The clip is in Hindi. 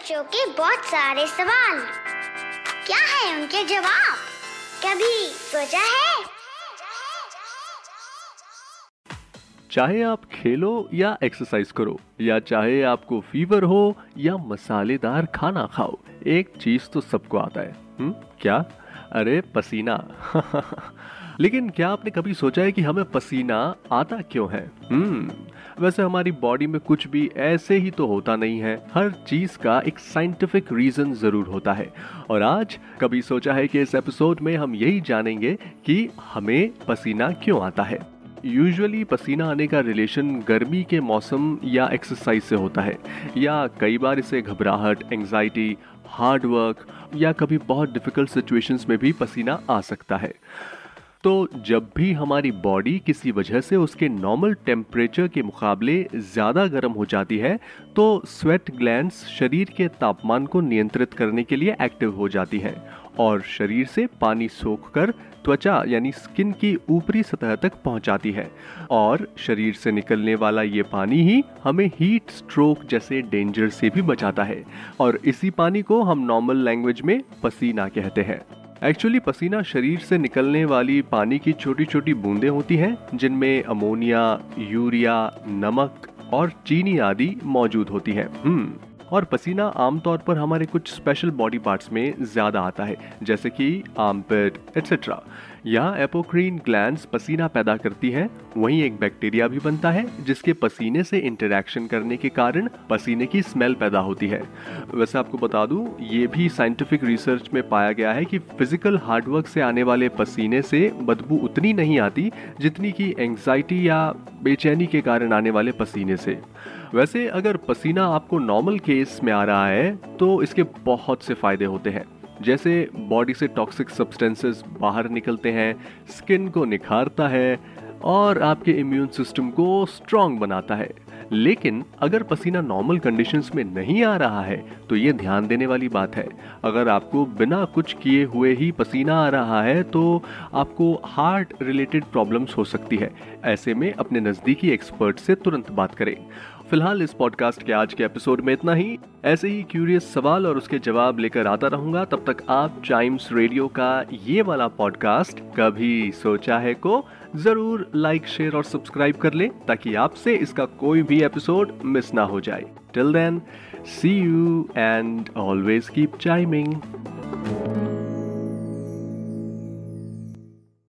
बच्चों के बहुत सारे सवाल। क्या है उनके जवाब? कभी सोचा है? चाहे आप खेलो या एक्सरसाइज करो, या चाहे आपको फीवर हो या मसालेदार खाना खाओ, एक चीज़ तो सबको आता है। हुँ? क्या? अरे, पसीना। लेकिन क्या आपने कभी सोचा है कि हमें पसीना आता क्यों है? हम्म वैसे हमारी बॉडी में कुछ भी ऐसे ही तो होता नहीं है। हर चीज़ का एक साइंटिफिक रीजन ज़रूर होता है। और आज कभी सोचा है कि इस एपिसोड में हम यही जानेंगे कि हमें पसीना क्यों आता है। यूजुअली पसीना आने का रिलेशन गर्मी के मौसम या एक्सरसाइज से होता है। या कई बार इसे घबराहट एंजाइटी हार्ड वर्क या कभी बहुत डिफ़िकल्ट सिचुएशंस में भी पसीना आ सकता है। तो जब भी हमारी बॉडी किसी वजह से उसके नॉर्मल टेम्परेचर के मुकाबले ज़्यादा गर्म हो जाती है तो स्वेट ग्लैंड्स शरीर के तापमान को नियंत्रित करने के लिए एक्टिव हो जाती हैं और शरीर से पानी सोख कर त्वचा यानी स्किन की ऊपरी सतह तक पहुंचाती है। और शरीर से निकलने वाला ये पानी ही हमें हीट स्ट्रोक जैसे डेंजर से भी बचाता है। और इसी पानी को हम नॉर्मल लैंग्वेज में पसीना कहते हैं। एक्चुअली पसीना शरीर से निकलने वाली पानी की छोटी छोटी बूंदें होती हैं, जिनमें अमोनिया, यूरिया, नमक और चीनी आदि मौजूद होती है। हम्म। और पसीना आमतौर पर हमारे कुछ स्पेशल बॉडी पार्ट्स में ज़्यादा आता है, जैसे कि आर्मपिट एट्सेट्रा यहाँ एपोक्रीन ग्लैंड्स पसीना पैदा करती हैं, वहीं एक बैक्टीरिया भी बनता है, जिसके पसीने से इंटरेक्शन करने के कारण पसीने की स्मेल पैदा होती है। वैसे आपको बता दूँ, ये भी साइंटिफिक रिसर्च में पाया गया है कि फ़िज़िकल हार्डवर्क से आने वाले पसीने से बदबू उतनी नहीं आती, जितनी कि एंग्जाइटी या बेचैनी के कारण आने वाले पसीने से। वैसे अगर पसीना आपको नॉर्मल केस में आ रहा है तो इसके बहुत से फ़ायदे होते हैं। जैसे बॉडी से टॉक्सिक सब्सटेंसेस बाहर निकलते हैं स्किन को निखारता है, और आपके इम्यून सिस्टम को स्ट्रांग बनाता है। लेकिन अगर पसीना नॉर्मल कंडीशंस में नहीं आ रहा है तो ये ध्यान देने वाली बात है। अगर आपको बिना कुछ किए हुए ही पसीना आ रहा है तो आपको हार्ट रिलेटेड प्रॉब्लम्स हो सकती है। ऐसे में अपने नज़दीकी एक्सपर्ट से तुरंत बात करें। फ़िलहाल इस पॉडकास्ट के आज के एपिसोड में इतना ही। ऐसे ही क्यूरियस सवाल और उसके जवाब लेकर आता रहूँगा। तब तक आप चाइम्स रेडियो का ये वाला पॉडकास्ट कभी सोचा है को, ज़रूर लाइक शेयर और सब्सक्राइब कर लें, ताकि आपसे इसका कोई भी एपिसोड मिस ना हो जाए। Till then see you and always keep chiming